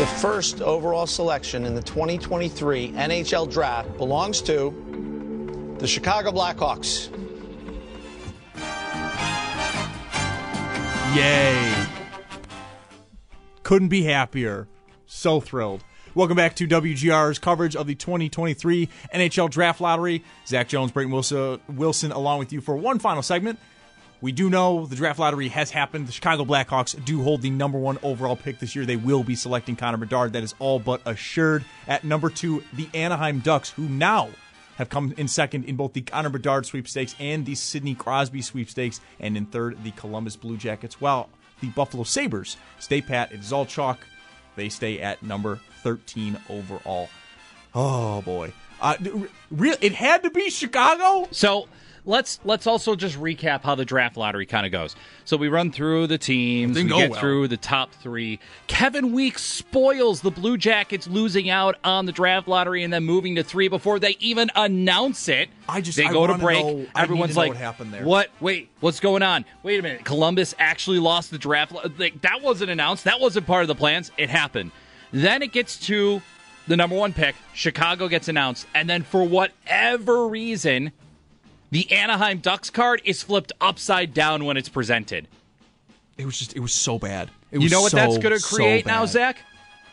The first overall selection in the 2023 NHL Draft belongs to the Chicago Blackhawks. Yay. Couldn't be happier. So thrilled. Welcome back to WGR's coverage of the 2023 NHL Draft Lottery. Zach Jones, Brayton Wilson, Wilson, along with you for one final segment. We do know the draft lottery has happened. The Chicago Blackhawks do hold the number one overall pick this year. They will be selecting Connor Bedard. That is all but assured. At number two, the Anaheim Ducks, who now have come in second in both the Connor Bedard sweepstakes and the Sidney Crosby sweepstakes, and in third, the Columbus Blue Jackets. While the Buffalo Sabres stay pat. It is all chalk. They stay at number 13 overall. Oh, boy. Uh, it had to be Chicago? So let's let's also just recap how the draft lottery kind of goes. So we run through the teams, we get well. through the top three. Kevin Weekes spoils the Blue Jackets losing out on the draft lottery and then moving to three before they even announce it. I just they I go to break. know- Everyone's to like, what happened there. "What? Wait, what's going on? Wait a minute. Columbus actually lost the draft. Like, that wasn't announced. That wasn't part of the plans. It happened. Then it gets to the number one pick. Chicago gets announced, and then for whatever reason, the Anaheim Ducks card is flipped upside down when it's presented. It was just, it was so bad. It You know what that's going to so create now. Zach?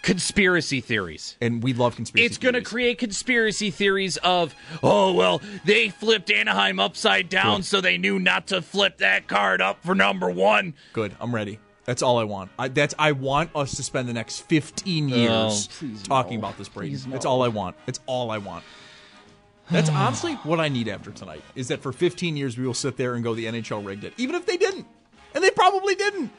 Conspiracy theories. And we love conspiracy It's going to create conspiracy theories of, oh, well, they flipped Anaheim upside down, Good. so they knew not to flip that card up for number one. Good. I'm ready. That's all I want. I, that's I want us to spend the next 15 years oh, oh, please talking no. about this break. Please It's all I want. It's all I want. That's honestly what I need after tonight. Is that for 15 years we will sit there and go the NHL rigged it, even if they didn't, and they probably didn't.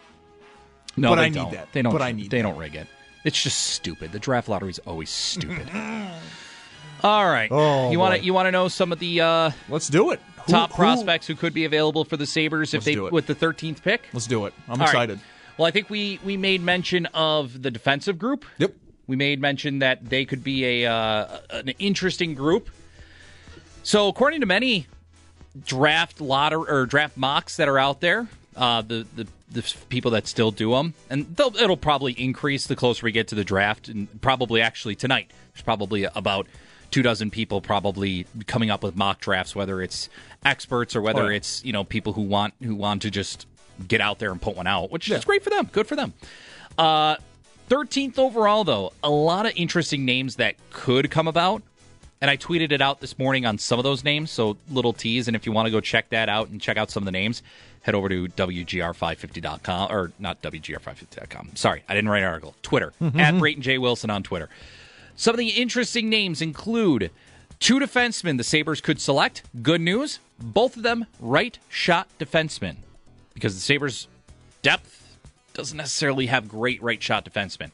No, But they I need don't. that. They don't. But I need They that. don't rig it. It's just stupid. The draft lottery is always stupid. All right. Oh, you want to you want to know some of the uh, Let's do it. Who- top who- prospects who could be available for the Sabres if they with the 13th pick? Let's do it. I'm All right. excited. Well, I think we we made mention of the defensive group. Yep. We made mention that they could be a uh, an interesting group. So, according to many draft lottery or draft mocks that are out there, uh, the the the people that still do them, and they'll, it'll probably increase the closer we get to the draft, and probably actually tonight. There's probably about two dozen people probably coming up with mock drafts, whether it's experts or whether Oh, yeah. it's you know people who want who want to just get out there and put one out, which Yeah. is great for them. Good for them. Uh, 13th overall, though, a lot of interesting names that could come about. And I tweeted it out this morning on some of those names, so little tease. And if you want to go check that out and check out some of the names, head over to WGR550.com, or not WGR550.com. Sorry, I didn't write an article. Twitter, at Brayton J. Wilson on Twitter. Some of the interesting names include two defensemen the Sabres could select. Good news, both of them right shot defensemen because the Sabres' depth doesn't necessarily have great right shot defensemen.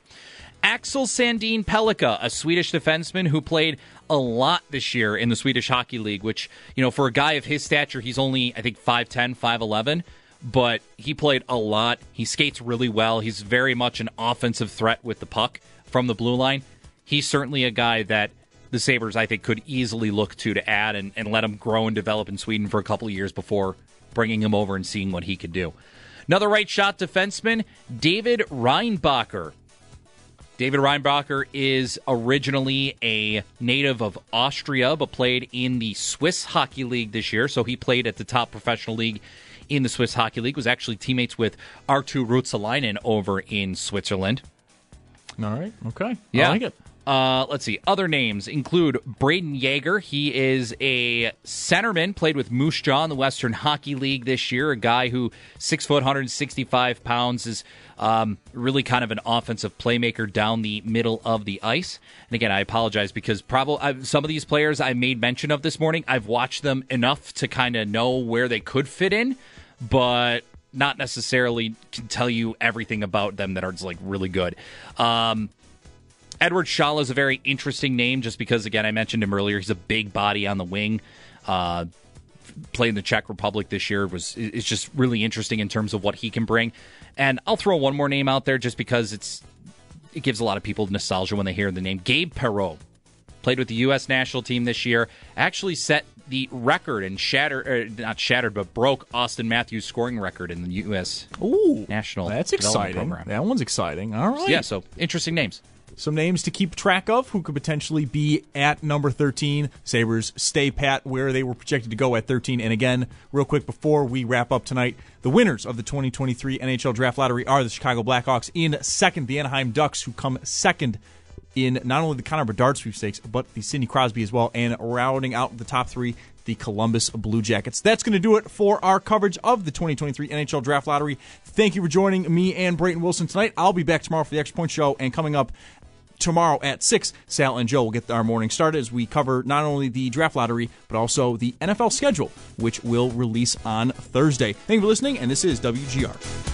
Axel Sandin Pellikka, a Swedish defenseman who played a lot this year in the Swedish Hockey League, which, you know, for a guy of his stature, he's only, I think, 5'10, 5'11, but he played a lot. He skates really well. He's very much an offensive threat with the puck from the blue line. He's certainly a guy that the Sabres, I think, could easily look to to add and, and let him grow and develop in Sweden for a couple of years before bringing him over and seeing what he could do. Another right shot defenseman, David Reinbacher. David Reinbacher is originally a native of Austria, but played in the Swiss Hockey League this year. So he played at the top professional league in the Swiss Hockey League. Was actually teammates with Arttu Ruotsalainen over in Switzerland. All right. Okay. Yeah. I like it. Uh, let's see. Other names include Brayden Yager. He is a centerman, played with Moose Jaw in the Western Hockey League this year. A guy who six foot, 165 pounds, is um, really kind of an offensive playmaker down the middle of the ice. And again, I apologize because probably some of these players I made mention of this morning. I've watched them enough to kind of know where they could fit in. but not necessarily can tell you everything about them that are like really good. Um, Eduard Sale is a very interesting name just because, again, I mentioned him earlier. He's a big body on the wing. Uh, playing the Czech Republic this year was is just really interesting in terms of what he can bring. And I'll throw one more name out there just because it's it gives a lot of people nostalgia when they hear the name Gabe Perreault. Played with the U.S. national team this year. Actually set the record and shattered, er, not shattered, but broke Auston Matthews' scoring record in the U.S. Ooh, national. That's exciting. program. That one's exciting. All right. Yeah, so interesting names. Some names to keep track of who could potentially be at number 13. Sabres stay pat where they were projected to go at 13. And again, real quick before we wrap up tonight, the winners of the 2023 NHL Draft Lottery are the Chicago Blackhawks. In second, the Anaheim Ducks, who come second in not only the Connor Bedard sweepstakes, but the Sidney Crosby as well. And rounding out the top three, the Columbus Blue Jackets. That's going to do it for our coverage of the 2023 NHL Draft Lottery. Thank you for joining me and Brayton Wilson tonight. I'll be back tomorrow for the Extra Point Show, and coming up tomorrow at 6, Sal and Joe will get our morning started as we cover not only the draft lottery, but also the NFL schedule, which will release on Thursday. Thank you for listening, and this is WGR.